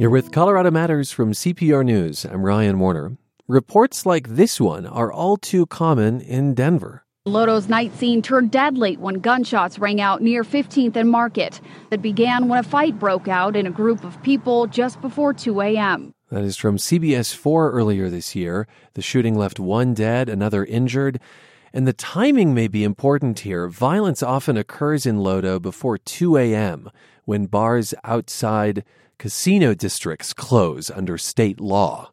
You're with Colorado Matters from CPR News. I'm Ryan Warner. Reports like this one are all too common in Denver. Lodo's night scene turned deadly when gunshots rang out near 15th and Market. That began when a fight broke out in a group of people just before 2 a.m. That is from CBS 4 earlier this year. The shooting left one dead, another injured. And the timing may be important here. Violence often occurs in Lodo before 2 a.m. when bars outside casino districts close under state law.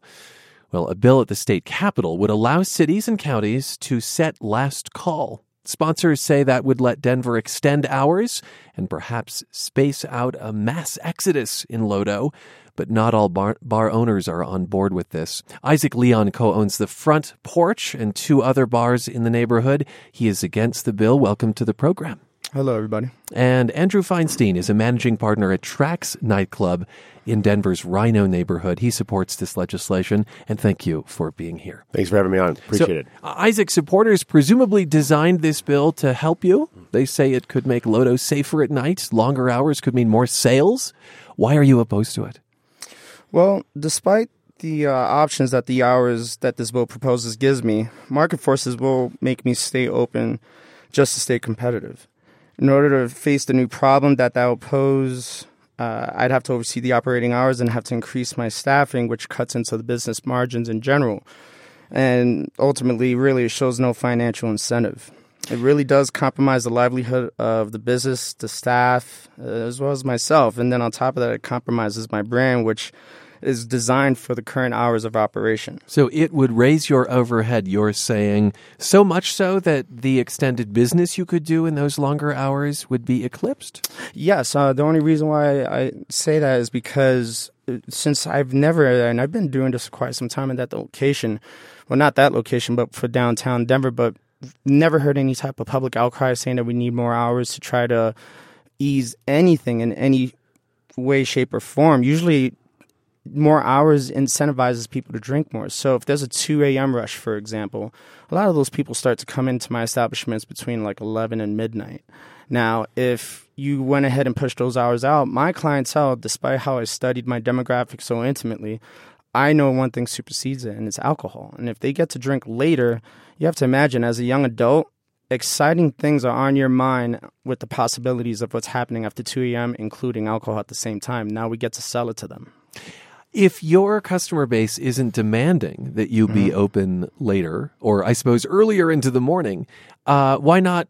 Well, a bill at the state capitol would allow cities and counties to set last call. Sponsors say that would let Denver extend hours and perhaps space out a mass exodus in Lodo. But not all bar, bar owners are on board with this. Isaac Leon co owns the Front Porch and two other bars in the neighborhood. He is against the bill. Welcome to the program. Hello, everybody. And Andrew Feinstein is a managing partner at Tracks Nightclub in Denver's RiNo neighborhood. He supports this legislation, and thank you for being here. Thanks for having me on. Appreciate so, it. Isaac, supporters presumably designed this bill to help you. They say it could make Lodo safer at night. Longer hours could mean more sales. Why are you opposed to it? Well, despite the uh, options that the hours that this bill proposes gives me, market forces will make me stay open just to stay competitive. In order to face the new problem that that will pose, uh, I'd have to oversee the operating hours and have to increase my staffing, which cuts into the business margins in general. And ultimately, really, it shows no financial incentive. It really does compromise the livelihood of the business, the staff, uh, as well as myself. And then on top of that, it compromises my brand, which is designed for the current hours of operation. So it would raise your overhead, you're saying, so much so that the extended business you could do in those longer hours would be eclipsed? Yes. Uh, the only reason why I say that is because uh, since I've never, and I've been doing this for quite some time in that location, well, not that location, but for downtown Denver, but never heard any type of public outcry saying that we need more hours to try to ease anything in any way, shape, or form. Usually, more hours incentivizes people to drink more. So if there's a 2 a.m. rush, for example, a lot of those people start to come into my establishments between like 11 and midnight. Now, if you went ahead and pushed those hours out, my clientele, despite how I studied my demographic so intimately, I know one thing supersedes it, and it's alcohol. And if they get to drink later, you have to imagine as a young adult, exciting things are on your mind with the possibilities of what's happening after 2 a.m., including alcohol at the same time. Now we get to sell it to them. If your customer base isn't demanding that you be mm-hmm. open later, or I suppose earlier into the morning, uh, why not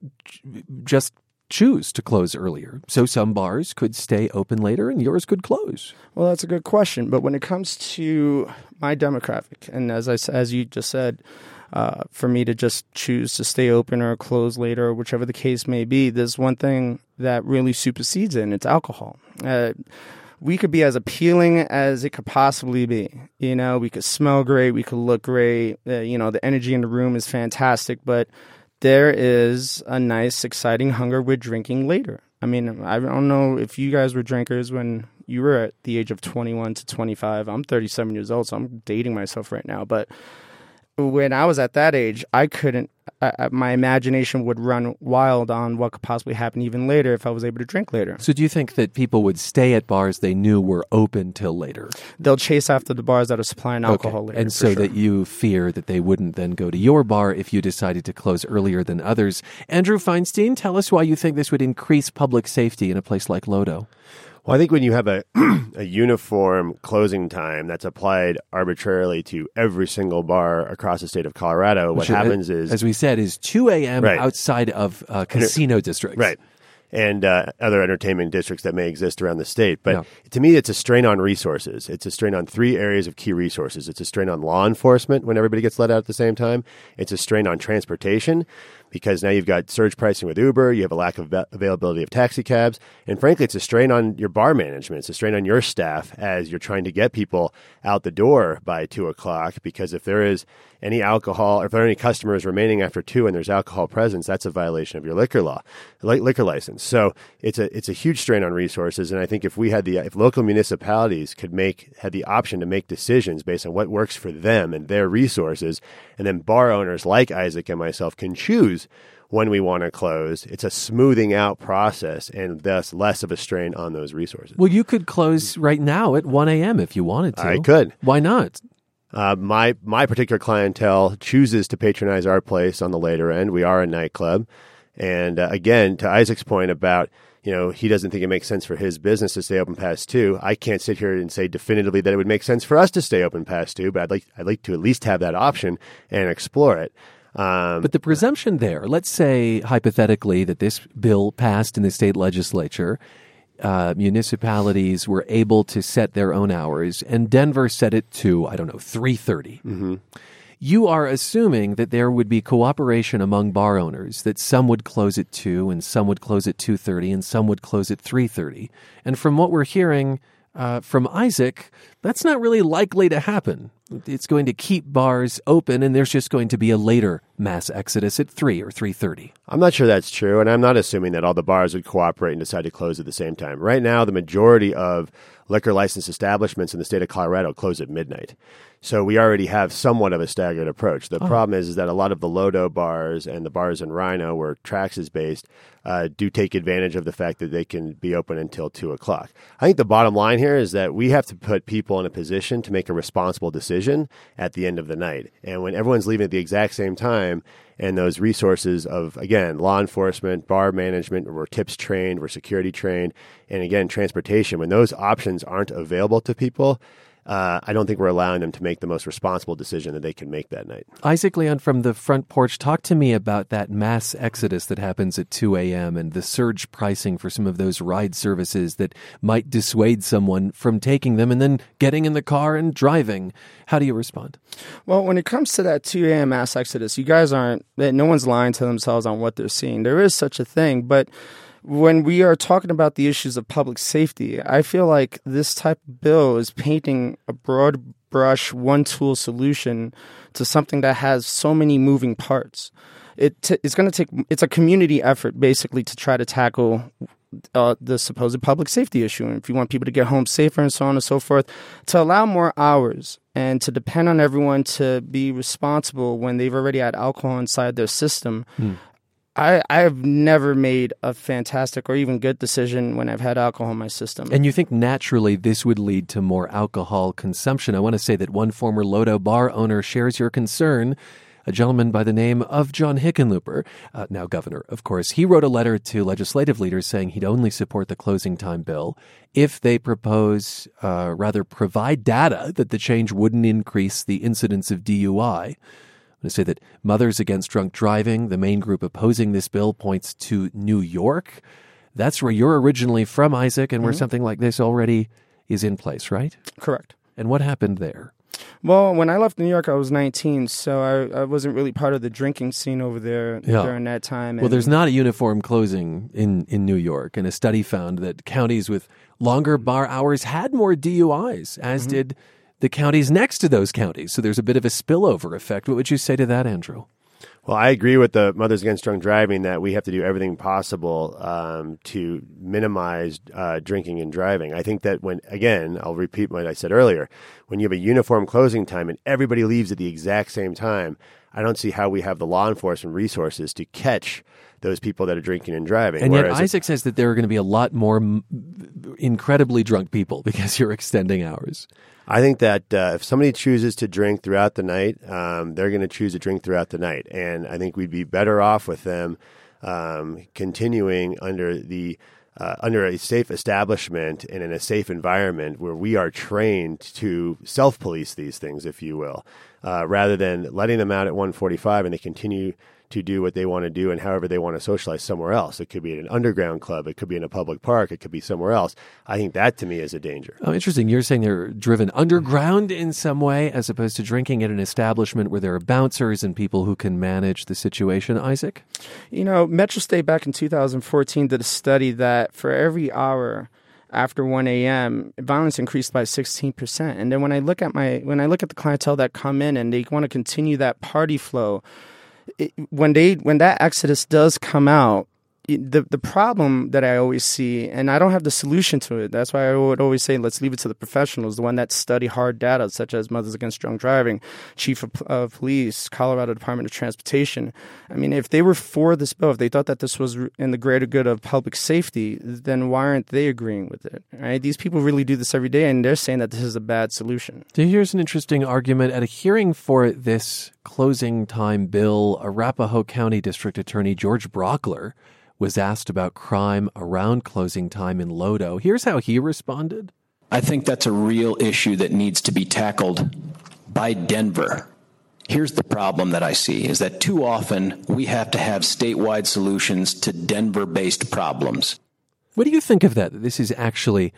just choose to close earlier? So some bars could stay open later and yours could close. Well, that's a good question. But when it comes to my demographic, and as I as you just said, uh, for me to just choose to stay open or close later, or whichever the case may be, there's one thing that really supersedes it, and it's alcohol. Uh, we could be as appealing as it could possibly be. You know, we could smell great, we could look great. Uh, you know, the energy in the room is fantastic, but there is a nice, exciting hunger with drinking later. I mean, I don't know if you guys were drinkers when you were at the age of 21 to 25. I'm 37 years old, so I'm dating myself right now. But when I was at that age, I couldn't I, my imagination would run wild on what could possibly happen even later if I was able to drink later. So, do you think that people would stay at bars they knew were open till later? They'll chase after the bars that are supplying alcohol okay. later. And so sure. that you fear that they wouldn't then go to your bar if you decided to close earlier than others. Andrew Feinstein, tell us why you think this would increase public safety in a place like Lodo. Well, I think when you have a a uniform closing time that's applied arbitrarily to every single bar across the state of Colorado, what Which, happens is, as we said, is two a.m. Right. outside of uh, casino districts. Right and uh, other entertainment districts that may exist around the state. But to me, it's a strain on resources. It's a strain on three areas of key resources. It's a strain on law enforcement when everybody gets let out at the same time. It's a strain on transportation because now you've got surge pricing with Uber, you have a lack of availability of taxi cabs, and frankly, it's a strain on your bar management. It's a strain on your staff as you're trying to get people out the door by two o'clock. Because if there is any alcohol, or if there are any customers remaining after two and there's alcohol presence, that's a violation of your liquor law, liquor license. So it's a it's a huge strain on resources. And I think if we had the if local municipalities could make had the option to make decisions based on what works for them and their resources, and then bar owners like Isaac and myself can choose choose when we want to close. It's a smoothing out process and thus less of a strain on those resources. Well, you could close right now at 1 a.m. if you wanted to. I could. Why not? Uh, my my particular clientele chooses to patronize our place on the later end. We are a nightclub, and uh, again, to Isaac's point about you know he doesn't think it makes sense for his business to stay open past two. I can't sit here and say definitively that it would make sense for us to stay open past two, but I'd like I'd like to at least have that option and explore it. Um, but the presumption there, let's say hypothetically that this bill passed in the state legislature, uh, municipalities were able to set their own hours, and Denver set it to I don't know three thirty. mm mm-hmm. You are assuming that there would be cooperation among bar owners, that some would close at two, and some would close at two thirty, and some would close at three thirty. And from what we're hearing, uh, from Isaac, that's not really likely to happen. It's going to keep bars open, and there's just going to be a later mass exodus at three or three thirty. I'm not sure that's true, and I'm not assuming that all the bars would cooperate and decide to close at the same time. Right now, the majority of liquor license establishments in the state of Colorado close at midnight. So we already have somewhat of a staggered approach. The oh. problem is, is that a lot of the Lodo bars and the bars in RiNo where Tracks is based, uh, do take advantage of the fact that they can be open until two o'clock. I think the bottom line here is that we have to put people in a position to make a responsible decision at the end of the night. And when everyone's leaving at the exact same time, and those resources of again law enforcement, bar management, we're tips trained, we're security trained, and again transportation. When those options aren't available to people, uh, I don't think we're allowing them to make the most responsible decision that they can make that night. Isaac Leon from the front porch, talk to me about that mass exodus that happens at 2 a.m. and the surge pricing for some of those ride services that might dissuade someone from taking them and then getting in the car and driving. How do you respond? Well, when it comes to that 2 a.m. mass exodus, you guys aren't, no one's lying to themselves on what they're seeing. There is such a thing, but when we are talking about the issues of public safety, I feel like this type of bill is painting a broad brush, one tool solution to something that has so many moving parts. It t- it's going to take it's a community effort basically to try to tackle uh, the supposed public safety issue. And if you want people to get home safer and so on and so forth, to allow more hours and to depend on everyone to be responsible when they've already had alcohol inside their system, mm. I, I've never made a fantastic or even good decision when I've had alcohol in my system. And you think naturally this would lead to more alcohol consumption. I want to say that one former Lodo bar owner shares your concern. A gentleman by the name of John Hickenlooper, uh, now governor, of course, he wrote a letter to legislative leaders saying he'd only support the closing time bill if they propose, uh, rather, provide data that the change wouldn't increase the incidence of DUI. I'm going to say that Mothers Against Drunk Driving, the main group opposing this bill, points to New York. That's where you're originally from, Isaac, and mm-hmm. where something like this already is in place, right? Correct. And what happened there? Well, when I left New York, I was 19, so I, I wasn't really part of the drinking scene over there yeah. during that time. well, there's not a uniform closing in, in New York, and a study found that counties with longer bar hours had more DUIs, as mm-hmm. did the counties next to those counties. So there's a bit of a spillover effect. What would you say to that, Andrew? Well, I agree with the Mothers Against Drunk Driving that we have to do everything possible um, to minimize uh, drinking and driving. I think that when, again, I'll repeat what I said earlier, when you have a uniform closing time and everybody leaves at the exact same time, I don't see how we have the law enforcement resources to catch those people that are drinking and driving. And yet, Isaac says that there are going to be a lot more m- incredibly drunk people because you're extending hours. I think that uh, if somebody chooses to drink throughout the night, um, they're going to choose to drink throughout the night, and I think we'd be better off with them um, continuing under the uh, under a safe establishment and in a safe environment where we are trained to self police these things, if you will, uh, rather than letting them out at 145 and they continue to do what they want to do and however they want to socialize somewhere else. It could be at an underground club, it could be in a public park, it could be somewhere else. I think that to me is a danger. Oh, interesting. You're saying they're driven underground in some way as opposed to drinking at an establishment where there are bouncers and people who can manage the situation, Isaac? You know, Metro State back in 2014 did a study that for every hour after 1 a.m., violence increased by 16%. And then when I look at my when I look at the clientele that come in and they want to continue that party flow, it, when they when that exodus does come out, the the problem that I always see, and I don't have the solution to it. That's why I would always say, let's leave it to the professionals, the one that study hard data, such as Mothers Against Drunk Driving, Chief of uh, Police, Colorado Department of Transportation. I mean, if they were for this bill, if they thought that this was in the greater good of public safety, then why aren't they agreeing with it? Right? These people really do this every day, and they're saying that this is a bad solution. So here's an interesting argument at a hearing for this closing time bill. Arapahoe County District Attorney George Brauchler was asked about crime around closing time in Lodo. Here's how he responded. I think that's a real issue that needs to be tackled by Denver. Here's the problem that I see is that too often we have to have statewide solutions to Denver based problems. What do you think of that? This is actually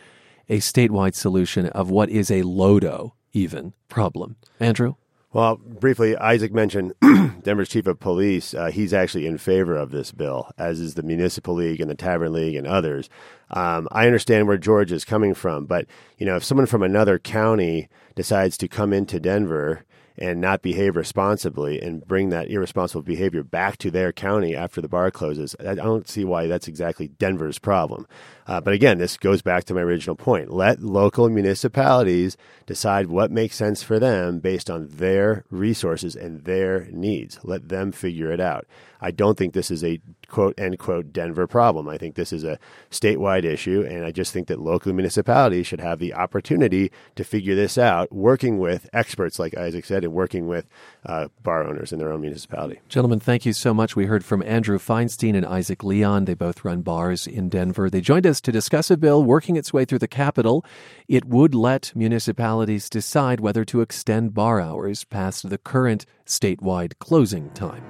a statewide solution of what is a Lodo even problem. Andrew? Well, briefly, Isaac mentioned Denver's chief of police. Uh, he's actually in favor of this bill, as is the Municipal League and the Tavern League and others. Um, I understand where George is coming from, but you know, if someone from another county decides to come into Denver and not behave responsibly and bring that irresponsible behavior back to their county after the bar closes, I don't see why that's exactly Denver's problem. Uh, but again, this goes back to my original point. Let local municipalities decide what makes sense for them based on their resources and their needs. Let them figure it out. I don't think this is a quote end quote Denver problem. I think this is a statewide issue, and I just think that local municipalities should have the opportunity to figure this out, working with experts, like Isaac said, and working with uh, bar owners in their own municipality. Gentlemen, thank you so much. We heard from Andrew Feinstein and Isaac Leon. They both run bars in Denver. They joined us to discuss a bill working its way through the Capitol. It would let municipalities decide whether to extend bar hours past the current statewide closing time.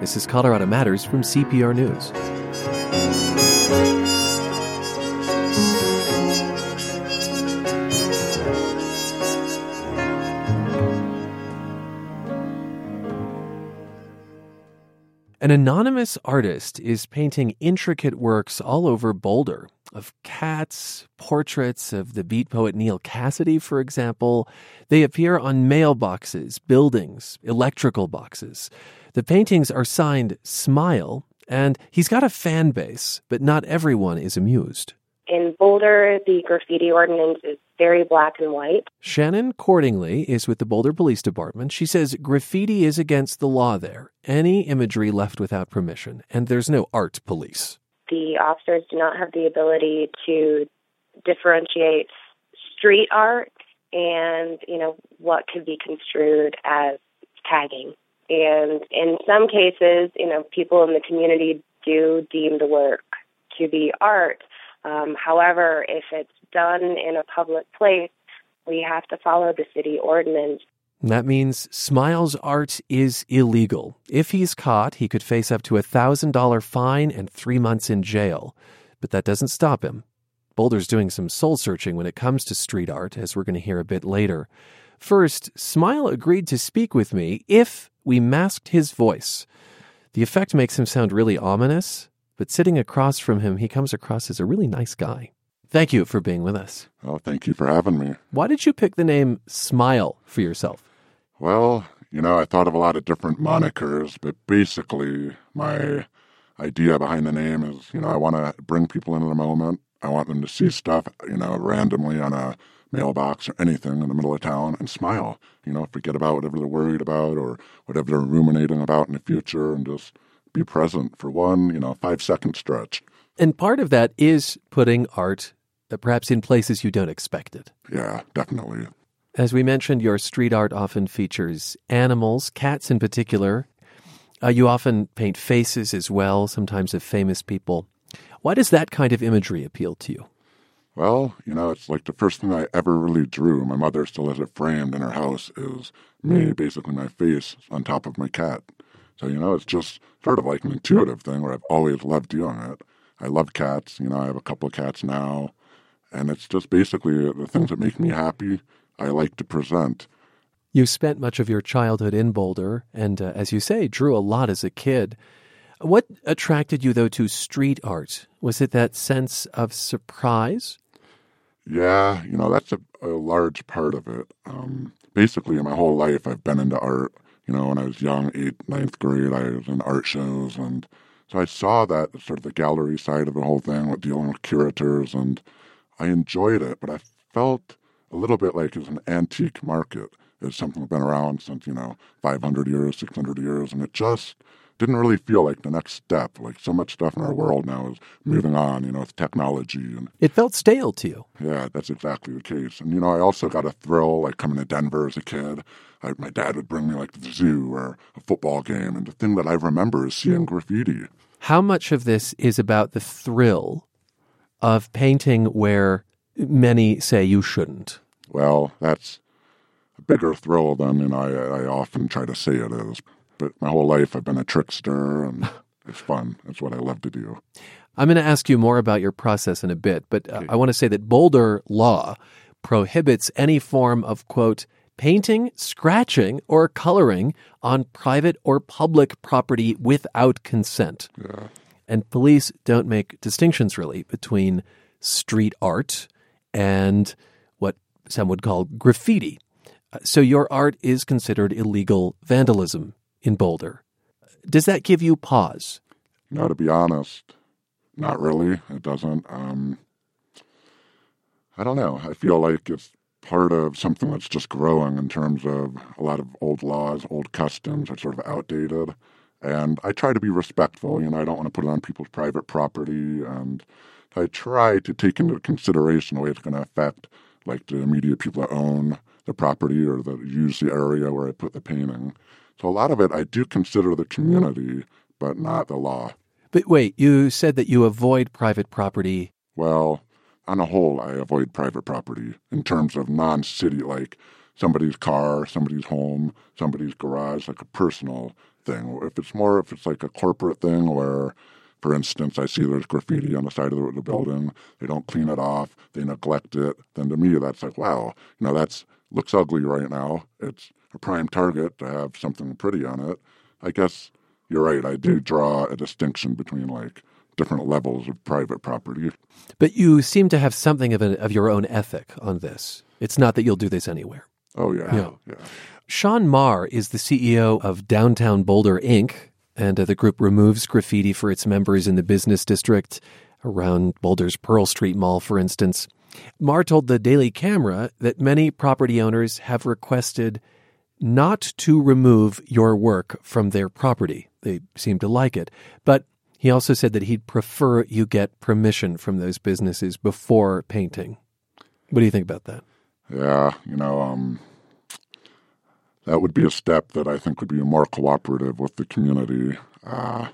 This is Colorado Matters from CPR News. An anonymous artist is painting intricate works all over Boulder of cats, portraits of the beat poet Neal Cassady, for example. They appear on mailboxes, buildings, electrical boxes. The paintings are signed Smile, and he's got a fan base, but not everyone is amused. In Boulder, the graffiti ordinance is very black and white. Shannon Cordingley is with the Boulder Police Department. She says graffiti is against the law there. Any imagery left without permission, and there's no art police. The officers do not have the ability to differentiate street art and, you know, what could be construed as tagging. And in some cases, you know, people in the community do deem the work to be art. Um, however, if it's done in a public place, we have to follow the city ordinance. That means Smile's art is illegal. If he's caught, he could face up to a $1,000 fine and three months in jail. But that doesn't stop him. Boulder's doing some soul searching when it comes to street art, as we're going to hear a bit later. First, Smile agreed to speak with me if we masked his voice. The effect makes him sound really ominous, but sitting across from him, he comes across as a really nice guy. Thank you for being with us. Oh, thank you for having me. Why did you pick the name Smile for yourself? Well, you know, I thought of a lot of different monikers, but basically, my idea behind the name is, you know, I want to bring people into the moment. I want them to see stuff, you know, randomly on a mailbox or anything in the middle of town and smile. You know, forget about whatever they're worried about or whatever they're ruminating about in the future and just be present for one, you know, five second stretch. And part of that is putting art uh, perhaps in places you don't expect it. Yeah, definitely. As we mentioned, your street art often features animals, cats in particular. Uh, you often paint faces as well, sometimes of famous people. Why does that kind of imagery appeal to you? Well, you know, it's like the first thing I ever really drew. My mother still has it framed in her house. Is me, basically my face on top of my cat. So you know, it's just sort of like an intuitive thing where I've always loved doing it. I love cats. You know, I have a couple of cats now, and it's just basically the things that make me happy. I like to present. You spent much of your childhood in Boulder, and uh, as you say, drew a lot as a kid. What attracted you, though, to street art? Was it that sense of surprise? Yeah, you know, that's a, a large part of it. Um, basically, in my whole life, I've been into art. You know, when I was young, eighth, ninth grade, I was in art shows and So I saw that sort of the gallery side of the whole thing with dealing with curators, and I enjoyed it, but I felt a little bit like it's an antique market. It's something that's been around since, you know, 500 years, 600 years, and it just didn't really feel like the next step. Like so much stuff in our world now is moving on, you know, with technology and it felt stale to you. Yeah, that's exactly the case. And you know, I also got a thrill like coming to Denver as a kid. I, my dad would bring me like to the zoo or a football game, and the thing that I remember is seeing hmm. graffiti. How much of this is about the thrill of painting where many say you shouldn't? Well, that's a bigger thrill than you know, I, I often try to say it is. But my whole life I've been a trickster, and it's fun. It's what I love to do. I'm going to ask you more about your process in a bit, but uh, I want to say that Boulder law prohibits any form of, quote, painting, scratching, or coloring on private or public property without consent. Yeah. And police don't make distinctions really between street art and some would call graffiti. Uh, so your art is considered illegal vandalism in Boulder. Does that give you pause? No, to be honest, not really. It doesn't. Um, I don't know. I feel like it's part of something that's just growing in terms of a lot of old laws, old customs are sort of outdated. And I try to be respectful. You know, I don't want to put it on people's private property. And I try to take into consideration the way it's going to affect, like, the immediate people that own the property or that use the area where I put the painting. So a lot of it I do consider the mm-hmm. community, but not the law. But wait, you said that you avoid private property. Well, on a whole, I avoid private property in terms of non city, like somebody's car, somebody's home, somebody's garage, like a personal thing. If it's more, if it's like a corporate thing where, for instance, I see there's graffiti on the side of the, the building, they don't clean it off, they neglect it, then to me, that's like, wow, you know, that's looks ugly right now. It's a prime target to have something pretty on it. I guess you're right. I do mm. draw a distinction between like different levels of private property. But you seem to have something of, of your own ethic on this. It's not that you'll do this anywhere. Oh, yeah. Yeah. yeah. Sean Maher is the CEO of Downtown Boulder Inc., and uh, the group removes graffiti for its members in the business district around Boulder's Pearl Street Mall, for instance. Maher told the Daily Camera that many property owners have requested not to remove your work from their property. They seem to like it. But he also said that he'd prefer you get permission from those businesses before painting. What do you think about that? Yeah, you know, um, that would be a step that I think would be more cooperative with the community. Uh,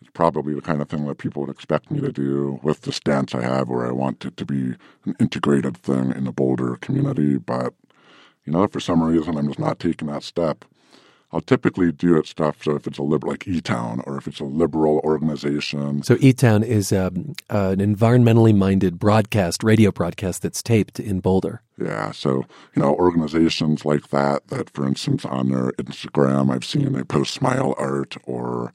it's probably the kind of thing that people would expect me to do with the stance I have, where I want it to be an integrated thing in the Boulder community. But, you know, for some reason, I'm just not taking that step. I'll typically do it stuff. So if it's a liberal, like E-Town, or if it's a liberal organization. So E-Town is um, uh, an environmentally minded broadcast, radio broadcast that's taped in Boulder. Yeah. So you know, organizations like that, that for instance on their Instagram, I've seen they post smile art or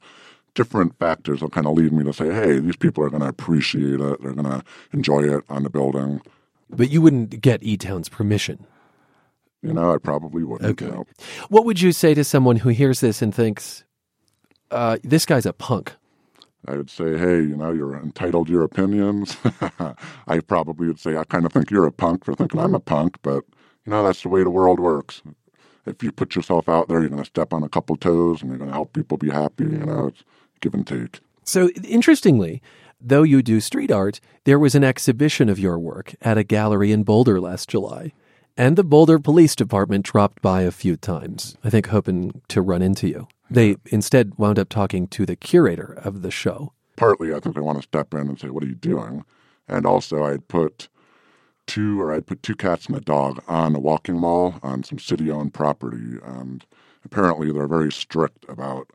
different factors will kind of lead me to say, hey, these people are going to appreciate it. They're going to enjoy it on the building. But you wouldn't get E-Town's permission. You know, I probably wouldn't. Okay. What would you say to someone who hears this and thinks, uh, this guy's a punk? I would say, hey, you know, you're entitled to your opinions. I probably would say, I kind of think you're a punk for thinking I'm a punk, but, you know, that's the way the world works. If you put yourself out there, you're going to step on a couple toes and you're going to help people be happy. You know, it's give and take. So, interestingly, though you do street art, there was an exhibition of your work at a gallery in Boulder last July. And the Boulder Police Department dropped by a few times, I think hoping to run into you. They instead wound up talking to the curator of the show. Partly, I think they want to step in and say, what are you doing? And also, I'd put two, or I'd put two cats and a dog on a walking mall on some city owned property. And apparently, they're very strict about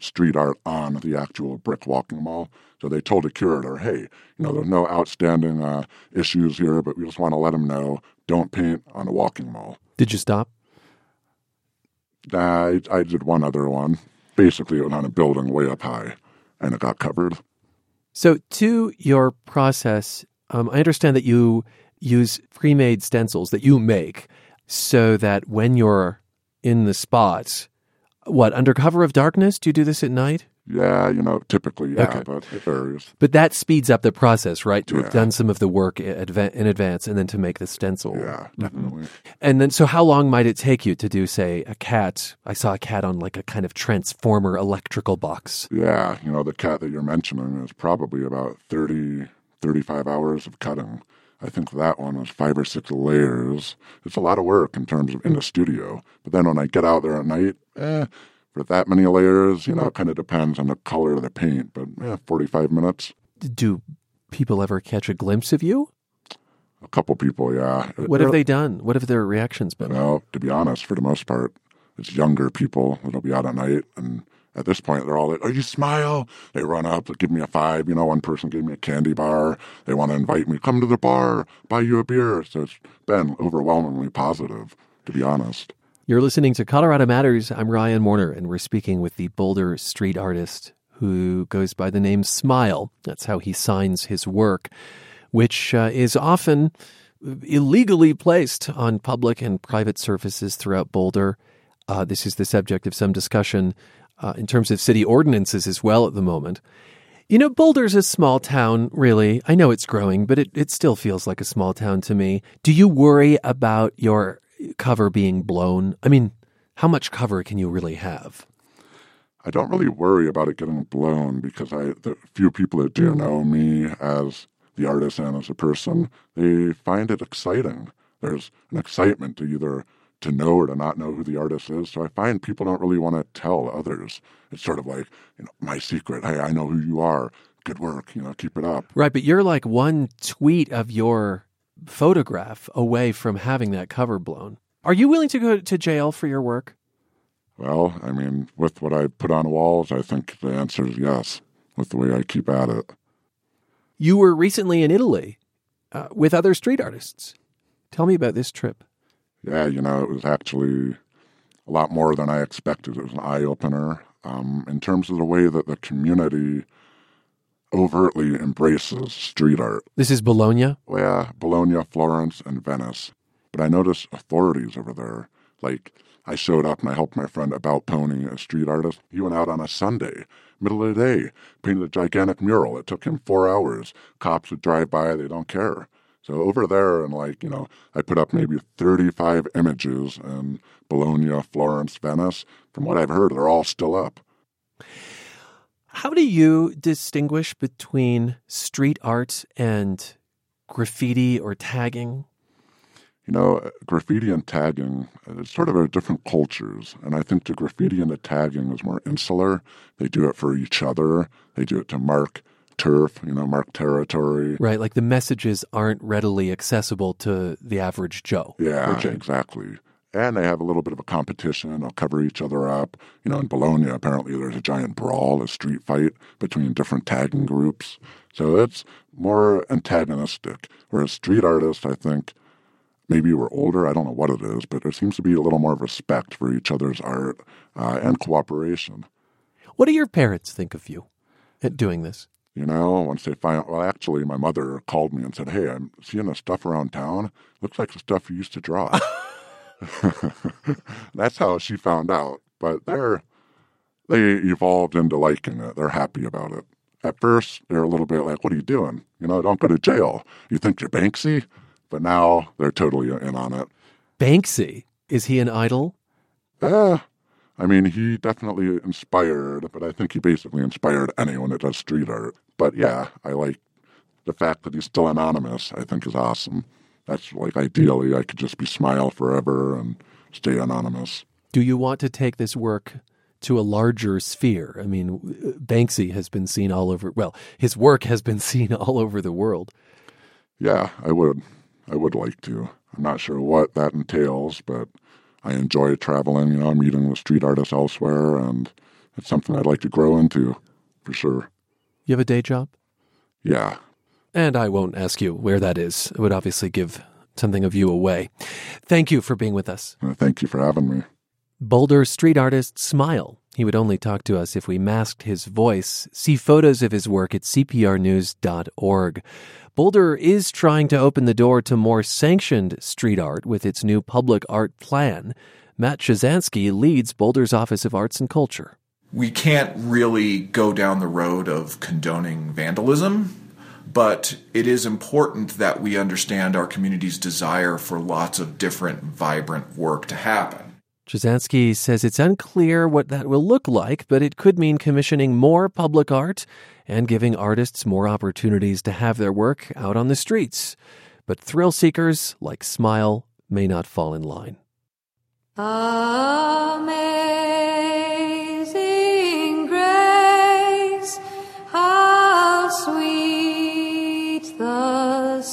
street art on the actual brick walking mall. So they told the curator, hey, you know, there's no outstanding uh, issues here, but we just want to let them know don't paint on a walking mall. Did you stop? I, I did one other one. Basically, it was on a building way up high, and it got covered. So, to your process, um, I understand that you use pre made stencils that you make so that when you're in the spot, what, under cover of darkness, do you do this at night? Yeah, you know, typically, yeah, Okay. but it varies. But that speeds up the process, right? To have done some of the work in advance and then to make the stencil. Yeah, definitely. And then, so how long might it take you to do, say, a cat? I saw a cat on like a kind of transformer electrical box. Yeah, you know, the cat that you're mentioning is probably about 30, 35 hours of cutting. I think that one was five or six layers. It's a lot of work in terms of in the studio. But then when I get out there at night, eh, for that many layers, you know, it kind of depends on the color of the paint. But yeah, 45 minutes. Do people ever catch a glimpse of you? A couple people, yeah. What have they done? What have their reactions been? Well, to be honest, for the most part, it's younger people that'll be out at night. And at this point, they're all like, Oh, you smile. They run up, they give me a five. You know, one person gave me a candy bar. They want to invite me, come to the bar, buy you a beer. So it's been overwhelmingly positive, to be honest. You're listening to Colorado Matters. I'm Ryan Warner, and we're speaking with the Boulder street artist who goes by the name Smile. That's how he signs his work, which uh, is often illegally placed on public and private surfaces throughout Boulder. Uh, this is the subject of some discussion uh, in terms of city ordinances as well at the moment. You know, Boulder's a small town, really. I know it's growing, but it, it still feels like a small town to me. Do you worry about your cover being blown? I mean, how much cover can you really have? I don't really worry about it getting blown because I the few people that do mm. know me as the artist and as a person, they find it exciting. There's an excitement to either to know or to not know who the artist is. So I find people don't really want to tell others. It's sort of like, you know, my secret. Hey, I know who you are. Good work. You know, keep it up. Right, but you're like one tweet of your photograph away from having that cover blown. Are you willing to go to jail for your work? Well, I mean, with what I put on walls, I think the answer is yes. With the way I keep at it. You were recently in Italy uh, with other street artists. Tell me about this trip. Yeah, you know, it was actually a lot more than I expected. It was an eye opener um, in terms of the way that the community overtly embraces street art. This is Bologna. Yeah, Bologna, Florence, and Venice. But I noticed authorities over there. Like, I showed up and I helped my friend About Pony, a street artist. He went out on a Sunday, middle of the day, painted a gigantic mural. It took him four hours. Cops would drive by, they don't care. So over there, and like, you know, I put up maybe 35 images in Bologna, Florence, Venice. From what I've heard, they're all still up. How do you distinguish between street art and graffiti or tagging? You know, uh, graffiti and tagging, uh, it's sort of a different cultures. And I think the graffiti and the tagging is more insular. They do it for each other, they do it to mark turf, you know, mark territory. Right, like the messages aren't readily accessible to the average Joe. Yeah, exactly. And they have a little bit of a competition. They'll cover each other up. You know, in Bologna, apparently there's a giant brawl, a street fight between different tagging groups. So it's more antagonistic. Whereas street artists, I think, maybe we're older. I don't know what it is, but there seems to be a little more respect for each other's art uh, and cooperation. What do your parents think of you at doing this? You know, once they find well, actually, my mother called me and said, Hey, I'm seeing the stuff around town. Looks like the stuff you used to draw. That's how she found out. But they're, they evolved into liking it. They're happy about it. At first, they're a little bit like, What are you doing? You know, don't go to jail. You think you're Banksy? But now they're totally in on it. Banksy, is he an idol? Eh, I mean, he definitely inspired, but I think he basically inspired anyone that does street art. But yeah, I like the fact that he's still anonymous, I think is awesome. That's like ideally, I could just be Smile forever and stay anonymous. Do you want to take this work to a larger sphere? I mean, Banksy has been seen all over, well, his work has been seen all over the world. Yeah, I would. I would like to. I'm not sure what that entails, but I enjoy traveling, you know, meeting with street artists elsewhere, and it's something I'd like to grow into for sure. You have a day job? Yeah, And I won't ask you where that is. It would obviously give something of you away. Thank you for being with us. Thank you for having me. Boulder street artist Smile. He would only talk to us if we masked his voice. See photos of his work at cprnews.org. Boulder is trying to open the door to more sanctioned street art with its new public art plan. Matt Chasansky leads Boulder's Office of Arts and Culture. We can't really go down the road of condoning vandalism, but it is important that we understand our community's desire for lots of different, vibrant work to happen. Chasansky says it's unclear what that will look like, but it could mean commissioning more public art and giving artists more opportunities to have their work out on the streets. But thrill seekers like Smile may not fall in line. Amazing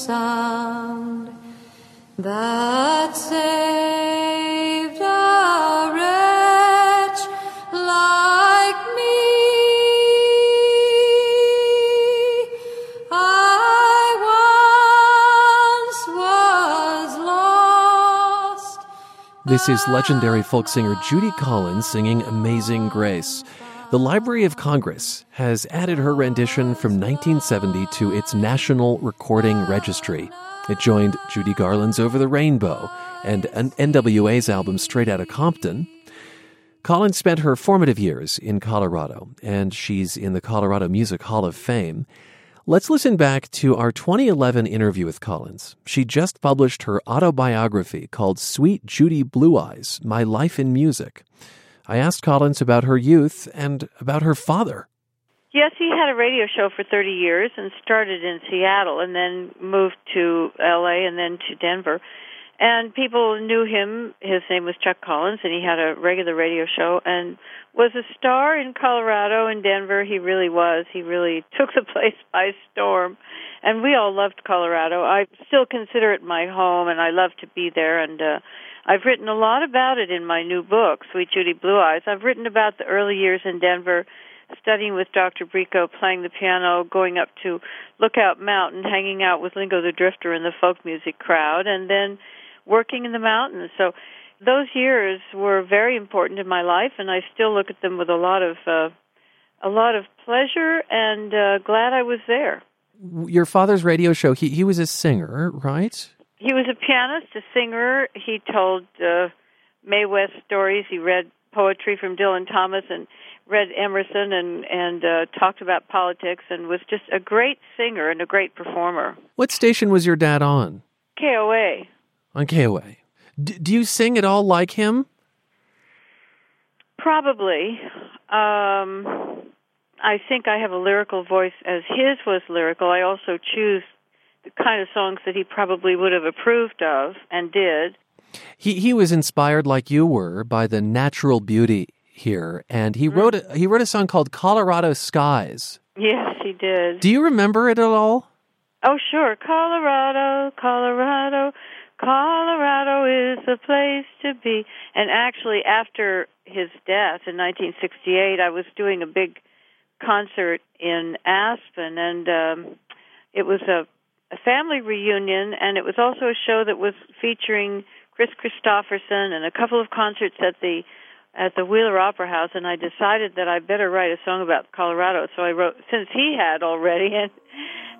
sound that saved a wretch like me. I once was lost. This is legendary folk singer Judy Collins singing Amazing Grace. The Library of Congress has added her rendition from 1970 to its National Recording Registry. It joined Judy Garland's Over the Rainbow and an NWA's album Straight Outta Compton. Collins spent her formative years in Colorado, and she's in the Colorado Music Hall of Fame. Let's listen back to our 2011 interview with Collins. She just published her autobiography called Sweet Judy Blue Eyes My Life in Music. I asked Collins about her youth and about her father. Yes, he had a radio show for 30 years and started in Seattle and then moved to LA and then to Denver. And people knew him. His name was Chuck Collins, and he had a regular radio show and was a star in Colorado and Denver. He really was. He really took the place by storm. And we all loved Colorado. I still consider it my home, and I love to be there. And uh, I've written a lot about it in my new book, Sweet Judy Blue Eyes. I've written about the early years in Denver studying with Dr. Brico, playing the piano, going up to Lookout Mountain, hanging out with Lingo the Drifter and the folk music crowd, and then working in the mountains. So those years were very important in my life, and I still look at them with a lot of uh, a lot of pleasure and uh, glad I was there. Your father's radio show, he, he was a singer, right? He was a pianist, a singer. He told uh, Mae West stories. He read poetry from Dylan Thomas and read Emerson and and uh, talked about politics and was just a great singer and a great performer. What station was your dad on? KOA. On KOA. D- do you sing at all like him? Probably. Um, I think I have a lyrical voice as his was lyrical. I also choose kind of songs that he probably would have approved of and did. He he was inspired like you were by the natural beauty here and he wrote a, he wrote a song called Colorado Skies. Yes, he did. Do you remember it at all? Oh, sure. Colorado, Colorado, Colorado is the place to be. And actually, after his death in 1968, I was doing a big concert in Aspen, and um, it was a, a family reunion, and it was also a show that was featuring Kris Kristofferson and a couple of concerts at the at the Wheeler Opera House, and I decided that I better write a song about Colorado. So I wrote, since he had already, and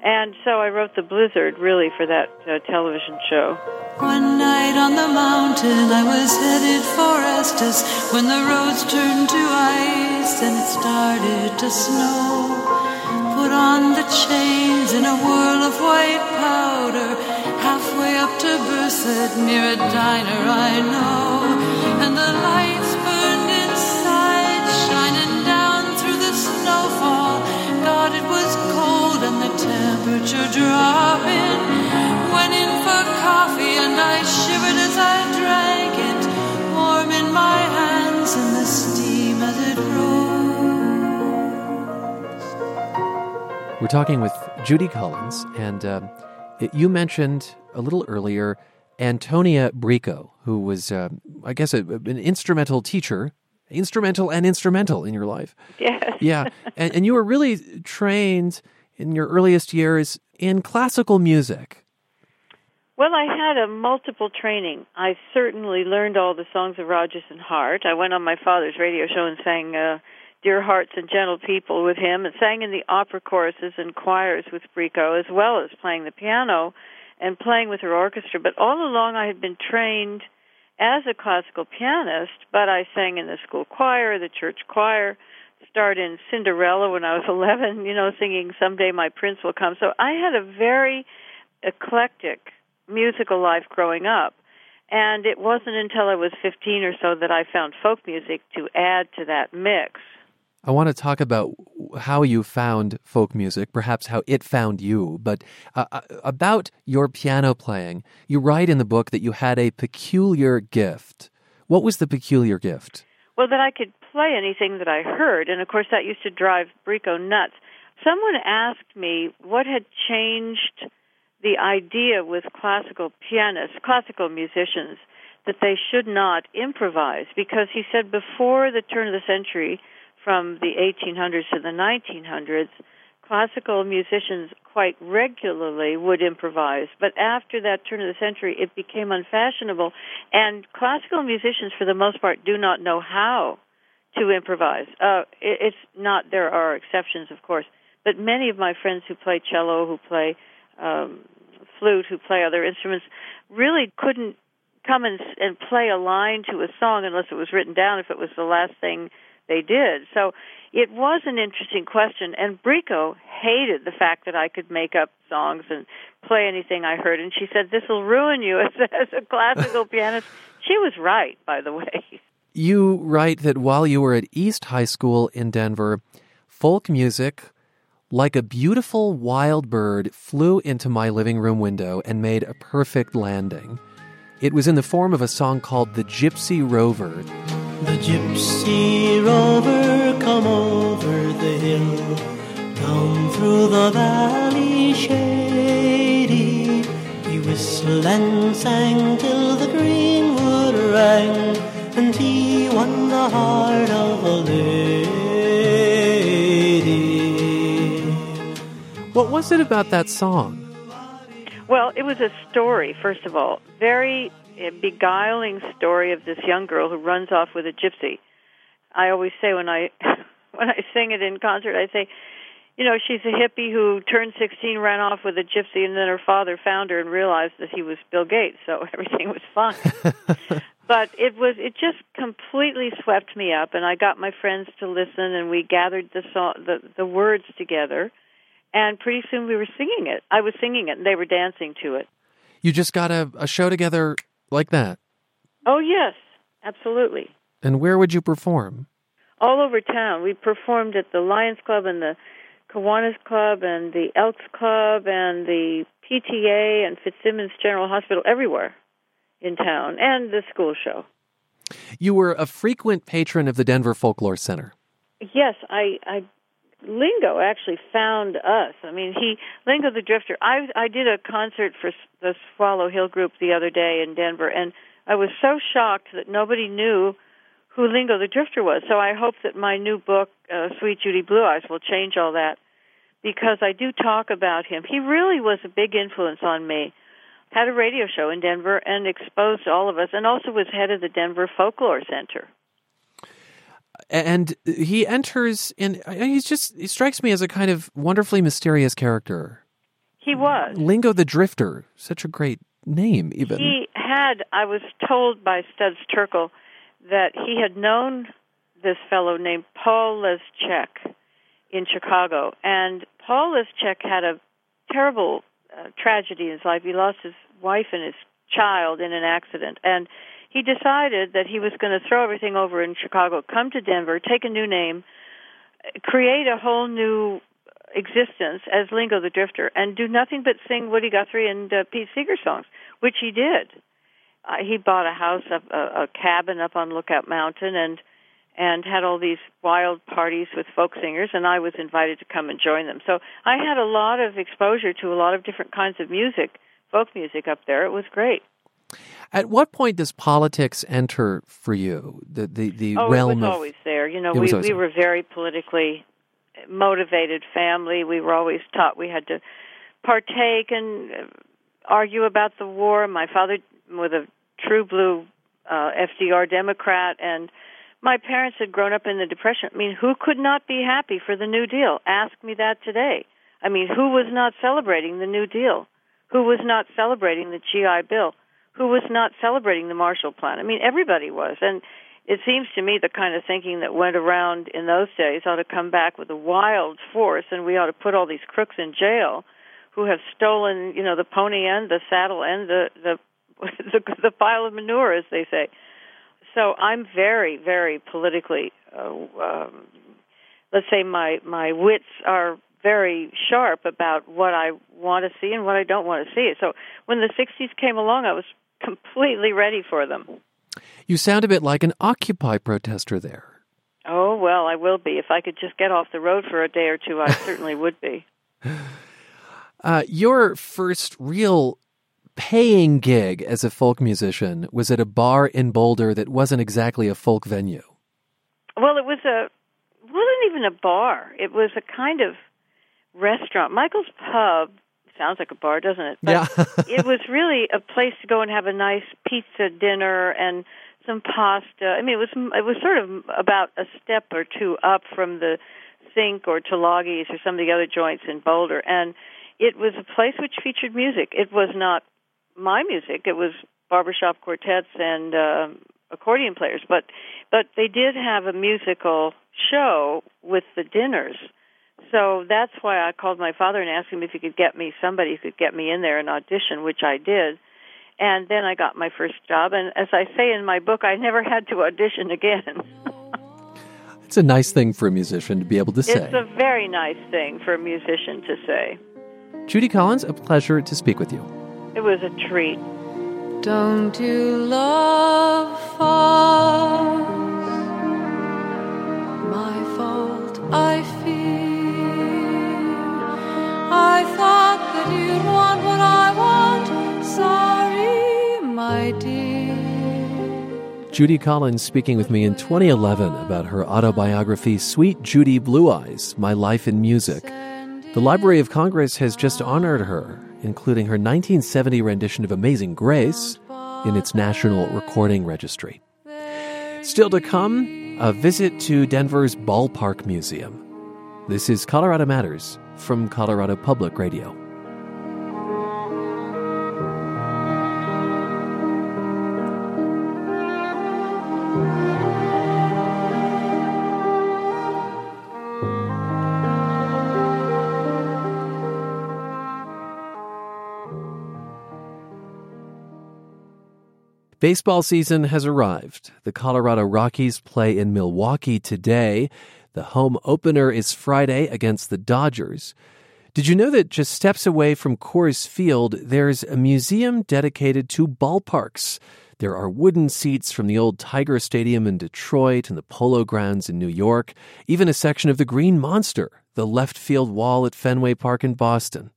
and so I wrote the Blizzard really for that uh, television show. One night on the mountain, I was headed for Estes when the roads turned to ice and it started to snow. On the chains in a whirl of white powder, halfway up to Berthoud near a diner I know, and the lights burned inside, shining down through the snowfall. God, it was cold and the temperature dropping. We're talking with Judy Collins, and um, it, you mentioned a little earlier Antonia Brico, who was, uh, I guess, a, an instrumental teacher, instrumental and instrumental in your life. Yes. Yeah, and, and you were really trained in your earliest years in classical music. Well, I had a multiple training. I certainly learned all the songs of Rodgers and Hart. I went on my father's radio show and sang uh, "Dear Hearts and Gentle People" with him, and sang in the opera choruses and choirs with Brico, as well as playing the piano and playing with her orchestra. But all along, I had been trained as a classical pianist, but I sang in the school choir, the church choir, start in Cinderella when I was 11, you know, singing Someday My Prince Will Come. So I had a very eclectic musical life growing up. And it wasn't until I was 15 or so that I found folk music to add to that mix. I want to talk about how you found folk music, perhaps how it found you, but uh, uh, about your piano playing. You write in the book that you had a peculiar gift. What was the peculiar gift? Well, that I could play anything that I heard, and of course that used to drive Brico nuts. Someone asked me what had changed the idea with classical pianists, classical musicians, that they should not improvise because he said before the turn of the century, from the 1800s to the 1900s, classical musicians quite regularly would improvise. But after that turn of the century, it became unfashionable. And classical musicians, for the most part, do not know how to improvise. Uh, it, it's not, there are exceptions, of course. But many of my friends who play cello, who play um, flute, who play other instruments, really couldn't come and, and play a line to a song unless it was written down if it was the last thing they did. So it was an interesting question, and Brico hated the fact that I could make up songs and play anything I heard, and she said, "This will ruin you as, as a classical pianist." She was right, by the way. You write that while you were at East High School in Denver, folk music, like a beautiful wild bird, flew into my living room window and made a perfect landing. It was in the form of a song called The Gypsy Rover. The gypsy rover come over the hill, down through the valley shady. He whistled and sang till the greenwood rang, and he won the heart of a lady. What was it about that song? Well, it was a story, first of all. Very a beguiling story of this young girl who runs off with a gypsy. I always say when I when I sing it in concert, I say, you know, she's a hippie who turned 16, ran off with a gypsy, and then her father found her and realized that he was Bill Gates, so everything was fine. but it was it just completely swept me up, and I got my friends to listen, and we gathered the song, the the words together, and pretty soon we were singing it. I was singing it, and they were dancing to it. You just got a, a show together like that? Oh, yes, absolutely. And where would you perform? All over town. We performed at the Lions Club and the Kiwanis Club and the Elks Club and the PTA and Fitzsimmons General Hospital, everywhere in town, and the school show. You were a frequent patron of the Denver Folklore Center. Yes, I, I Lingo actually found us. I mean, he Lingo the Drifter. I I did a concert for the Swallow Hill group the other day in Denver, and I was so shocked that nobody knew who Lingo the Drifter was. So I hope that my new book, uh, Sweet Judy Blue Eyes, will change all that because I do talk about him. He really was a big influence on me. Had a radio show in Denver and exposed all of us, and also was head of the Denver Folklore Center and he enters in he's just he strikes me as a kind of wonderfully mysterious character. He was. Lingo the drifter such a great name even. He had i was told by studs terkel that he had known this fellow named paul leschek in chicago and paul leschek had a terrible uh, tragedy in his life. He lost his wife and his child in an accident and he decided that he was going to throw everything over in Chicago, come to Denver, take a new name, create a whole new existence as Lingo the Drifter, and do nothing but sing Woody Guthrie and uh, Pete Seeger songs, which he did. Uh, he bought a house, a, a, a cabin up on Lookout Mountain, and and had all these wild parties with folk singers, and I was invited to come and join them. So I had a lot of exposure to a lot of different kinds of music, folk music up there. It was great. At what point does politics enter for you? The the, the oh, realm it was of, always there. You know, we we were very politically motivated family. We were always taught we had to partake and uh, argue about the war. My father was a true blue uh, FDR Democrat, and my parents had grown up in the Depression. I mean, who could not be happy for the New Deal? Ask me that today. I mean, who was not celebrating the New Deal? Who was not celebrating the GI Bill? Who was not celebrating the Marshall Plan. I mean, everybody was, and it seems to me the kind of thinking that went around in those days ought to come back with a wild force, and we ought to put all these crooks in jail who have stolen, you know, the pony and the saddle and the the the, the pile of manure, as they say. So I'm very, very politically. Uh, um, let's say my my wits are very sharp about what I want to see and what I don't want to see. So when the 60s came along, I was completely ready for them. You sound a bit like an Occupy protester there. Oh, well, I will be. If I could just get off the road for a day or two, I certainly would be. Uh, your first real paying gig as a folk musician was at a bar in Boulder that wasn't exactly a folk venue. Well, it was a wasn't even a bar. It was a kind of restaurant. Michael's Pub sounds like a bar, doesn't it? But yeah. it was really a place to go and have a nice pizza dinner and some pasta. I mean, it was it was sort of about a step or two up from the Sink or Tulagi's or some of the other joints in Boulder, and it was a place which featured music. It was not my music; it was barbershop quartets and uh, accordion players. But but they did have a musical show with the dinners. So that's why I called my father and asked him if he could get me somebody who could get me in there and audition, which I did. And then I got my first job. And as I say in my book, I never had to audition again. it's a nice thing for a musician to be able to say. It's a very nice thing for a musician to say. Judy Collins, a pleasure to speak with you. It was a treat. Don't you love falls? My fault, I Judy Collins speaking with me in 2011 about her autobiography, Sweet Judy Blue Eyes My Life in Music. The Library of Congress has just honored her, including her 1970 rendition of Amazing Grace in its National Recording Registry. Still to come, a visit to Denver's Ballpark Museum. This is Colorado Matters from Colorado Public Radio. Baseball season has arrived. The Colorado Rockies play in Milwaukee today. The home opener is Friday against the Dodgers. Did you know that just steps away from Coors Field, there's a museum dedicated to ballparks? There are wooden seats from the old Tiger Stadium in Detroit and the Polo Grounds in New York, even a section of the Green Monster, the left field wall at Fenway Park in Boston.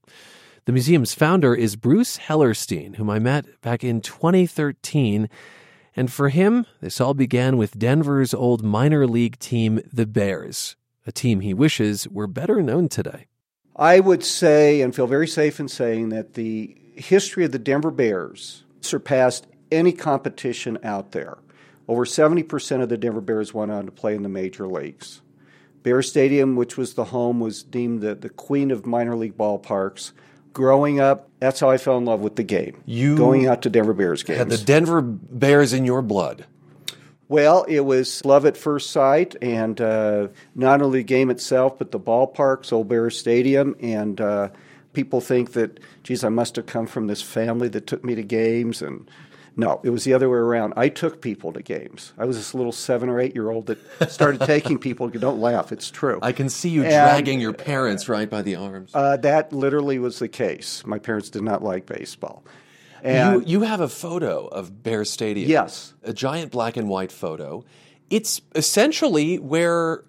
The museum's founder is Bruce Hellerstein, whom I met back in 2013. And for him, this all began with Denver's old minor league team, the Bears, a team he wishes were better known today. I would say and feel very safe in saying that the history of the Denver Bears surpassed any competition out there. Over 70% of the Denver Bears went on to play in the major leagues. Bear Stadium, which was the home, was deemed the, the queen of minor league ballparks growing up, that's how I fell in love with the game. You going out to Denver Bears games. Had the Denver Bears in your blood. Well, it was love at first sight, and uh, not only the game itself, but the ballparks, Old Bear Stadium, and uh, people think that, geez, I must have come from this family that took me to games, and no, it was the other way around. I took people to games. I was this little seven or eight year old that started taking people. Don't laugh, it's true. I can see you and, dragging your parents right by the arms. Uh, that literally was the case. My parents did not like baseball. And you, you have a photo of Bear Stadium. Yes. A giant black and white photo. It's essentially where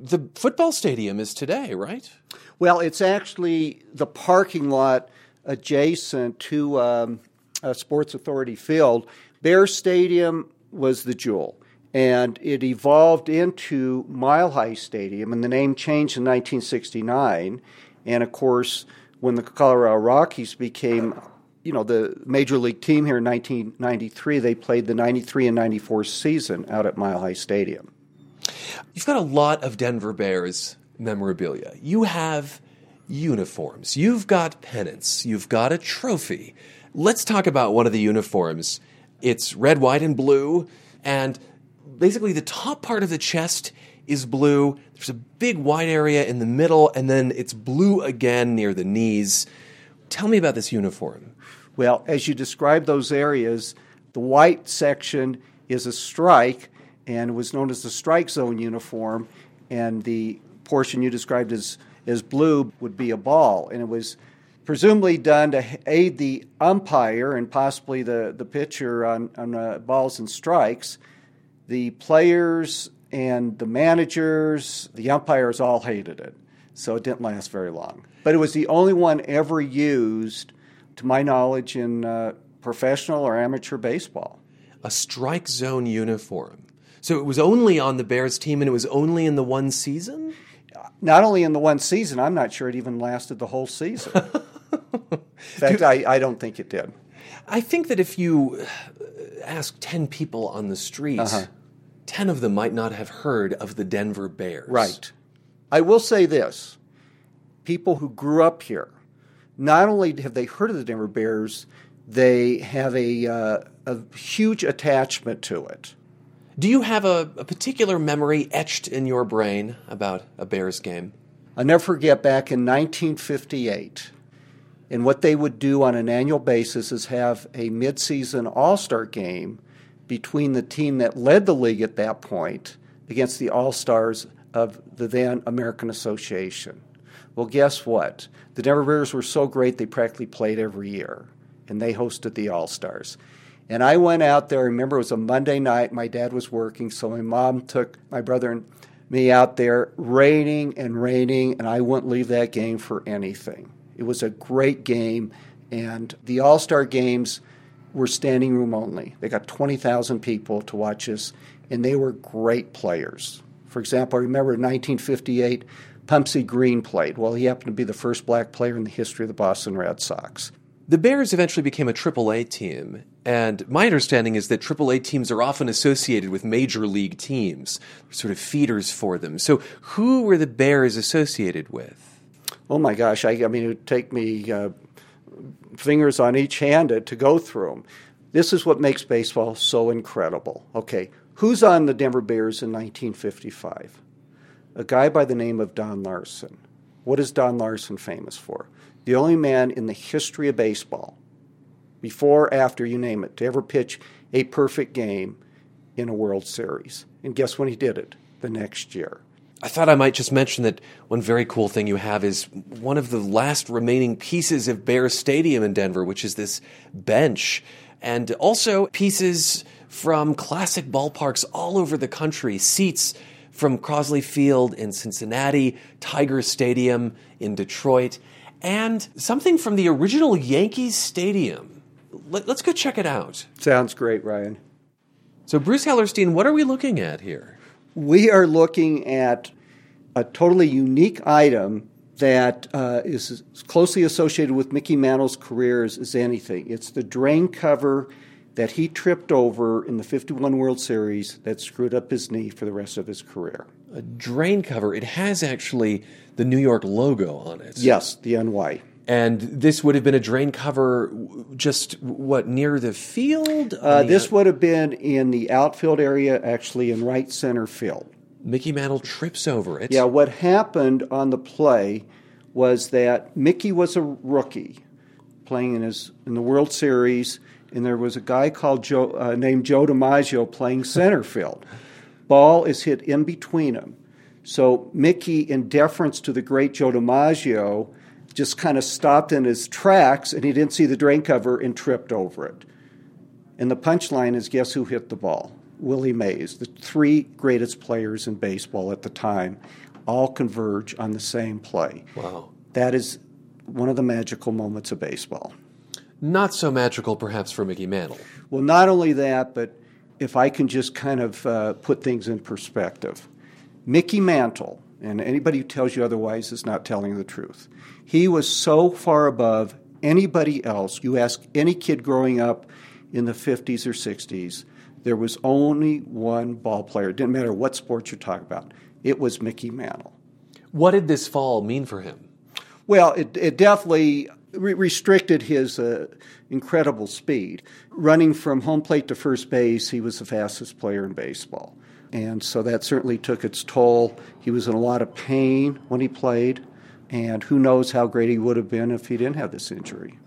the football stadium is today, right? Well, it's actually the parking lot adjacent to um, uh, Sports Authority Field, Bear Stadium was the jewel. And it evolved into Mile High Stadium, and the name changed in 1969. And of course, when the Colorado Rockies became, you know, the major league team here in 1993, they played the 93 and 94 season out at Mile High Stadium. You've got a lot of Denver Bears memorabilia. You have uniforms, you've got pennants, you've got a trophy. Let's talk about one of the uniforms. It's red, white, and blue. And basically the top part of the chest is blue. There's a big white area in the middle, and then it's blue again near the knees. Tell me about this uniform. Well, as you describe those areas, the white section is a strike and was known as the strike zone uniform, and the portion you described as, as blue would be a ball. And it was presumably done to aid the umpire and possibly the, the pitcher on, on uh, balls and strikes. The players and the managers, the umpires all hated it, so it didn't last very long. But it was the only one ever used, to my knowledge, in uh, professional or amateur baseball. A strike zone uniform. So it was only on the Bears team and it was only in the one season? Not only in the one season, I'm not sure it even lasted the whole season. in fact, I, I don't think it did. I think that if you ask 10 people on the street, uh-huh. 10 of them might not have heard of the Denver Bears. Right. I will say this people who grew up here, not only have they heard of the Denver Bears, they have a, uh, a huge attachment to it. Do you have a, a, particular memory etched in your brain about a Bears game? I'll never forget back in 1958. And what they would do on an annual basis is have a midseason all star game between the team that led the league at that point against the All Stars of the then American Association. Well, guess what? The Denver Bears were so great they practically played every year, and they hosted the All Stars. And I went out there. I remember it was a Monday night. My dad was working, so my mom took my brother and me out there, raining and raining, and I wouldn't leave that game for anything. It was a great game, and the All Star games were standing room only. They got 20,000 people to watch us, and they were great players. For example, I remember in 1958, Pumpsie Green played. Well, he happened to be the first black player in the history of the Boston Red Sox. The Bears eventually became a AAA team, and my understanding is that AAA teams are often associated with major league teams, sort of feeders for them. So, who were the Bears associated with? Oh my gosh, I, I mean, it would take me uh, fingers on each hand to, go through them. This is what makes baseball so incredible. Okay, who's on the Denver Bears in 1955? A guy by the name of Don Larsen. What is Don Larsen famous for? The only man in the history of baseball, before, after, you name it, to ever pitch a perfect game in a World Series. And guess when he did it? The next year. I thought I might just mention that one very cool thing you have is one of the last remaining pieces of Bears Stadium in Denver, which is this bench, and also pieces from classic ballparks all over the country, seats from Crosley Field in Cincinnati, Tiger Stadium in Detroit, and something from the original Yankees Stadium. Let, us go check it out. Sounds great, Ryan. So, Bruce Hellerstein, what are we looking at here? We are looking at a totally unique item that uh, is as closely associated with Mickey Mantle's career as, as, anything. It's the drain cover that he tripped over in the 51 World Series that screwed up his knee for the rest of his career. A drain cover. It has actually the New York logo on it. Yes, the NY. And this would have been a drain cover just what near the field? Uh, this out- would have been in the outfield area, actually in right center field. Mickey Mantle trips over it. Yeah, what happened on the play was that Mickey was a rookie playing in his in the World Series, and there was a guy called Joe uh, named Joe DiMaggio playing center field. Ball is hit in between them. So Mickey, in deference to the great Joe DiMaggio, just kind of stopped in his tracks and he didn't see the drain cover and tripped over it. And the punchline is guess who hit the ball? Willie Mays. The three greatest players in baseball at the time all converge on the same play. Wow. That is one of the magical moments of baseball. Not so magical, perhaps, for Mickey Mantle. Well, not only that, but if I can just kind of uh, put things in perspective. Mickey Mantle, and anybody who tells you otherwise is not telling the truth. He was so far above anybody else. You ask any kid growing up in the 50s or 60s, there was only one ball player. It didn't matter what sport you're talking about. It was Mickey Mantle. What did this fall mean for him? Well, it, it definitely re- restricted his uh, incredible speed. Running from home plate to first base, he was the fastest player in baseball. And so that certainly took its toll. He was in a lot of pain when he played, and who knows how great he would have been if he didn't have this injury.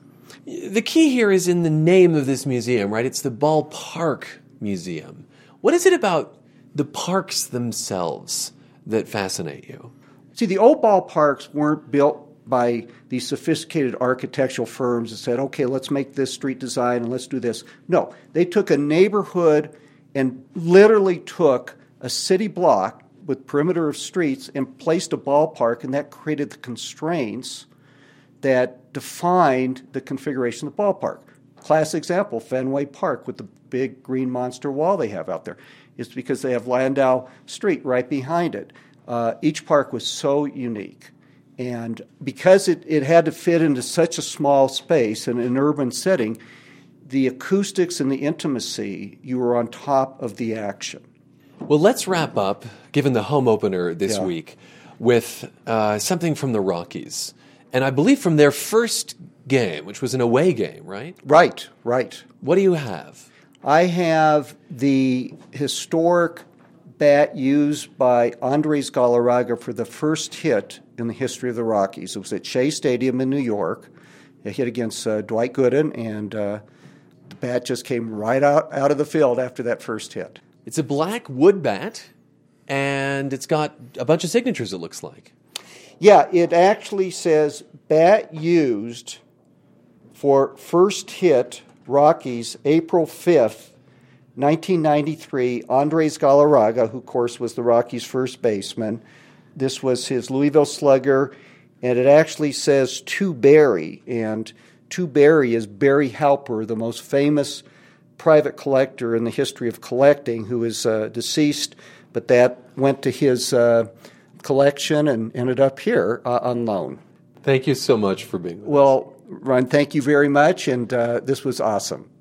The key here is in the name of this museum, right? It's the Ballpark Museum. What is it about the parks themselves that fascinate you? See, the old ballparks weren't built by these sophisticated architectural firms that said, okay, let's make this street design and let's do this. No, they took a neighborhood and literally took a city block with perimeter of streets and placed a ballpark, and that created the constraints that defined the configuration of the ballpark. Classic example Fenway Park with the big green monster wall they have out there is because they have Lansdowne Street right behind it. Uh, each park was so unique. And because it, it had to fit into such a small space in an urban setting, the acoustics and the intimacy, you were on top of the action. Well, let's wrap up, given the home opener this Yeah. week, with uh, something from the Rockies. And I believe from their first game, which was an away game, right? Right, right. What do you have? I have the historic bat used by Andres Galarraga for the first hit in the history of the Rockies. It was at Shea Stadium in New York. It hit against uh, Dwight Gooden, and uh, bat just came right out, out of the field after that first hit. It's a black wood bat, and it's got a bunch of signatures, it looks like. Yeah, it actually says bat used for first hit Rockies April 5th, 1993. Andres Galarraga, who of course was the Rockies' first baseman. This was his Louisville slugger, and it actually says to Barry. And to Barry is Barry Halper, the most famous private collector in the history of collecting, who is uh, deceased, but that went to his uh, collection and ended up here uh, on loan. Thank you so much for being with Well, Ron, thank you very much, and uh, this was awesome.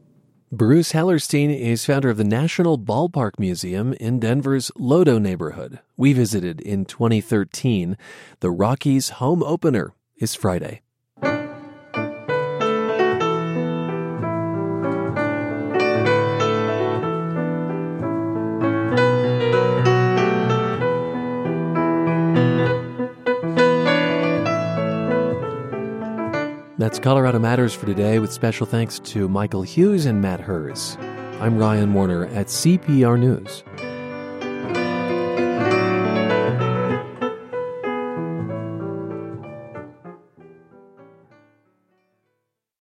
Bruce Hellerstein is founder of the National Ballpark Museum in Denver's LoDo neighborhood. We visited in 2013. The Rockies' home opener is Friday. That's Colorado Matters for today, with special thanks to Michael Hughes and Matt Hers. I'm Ryan Warner at CPR News.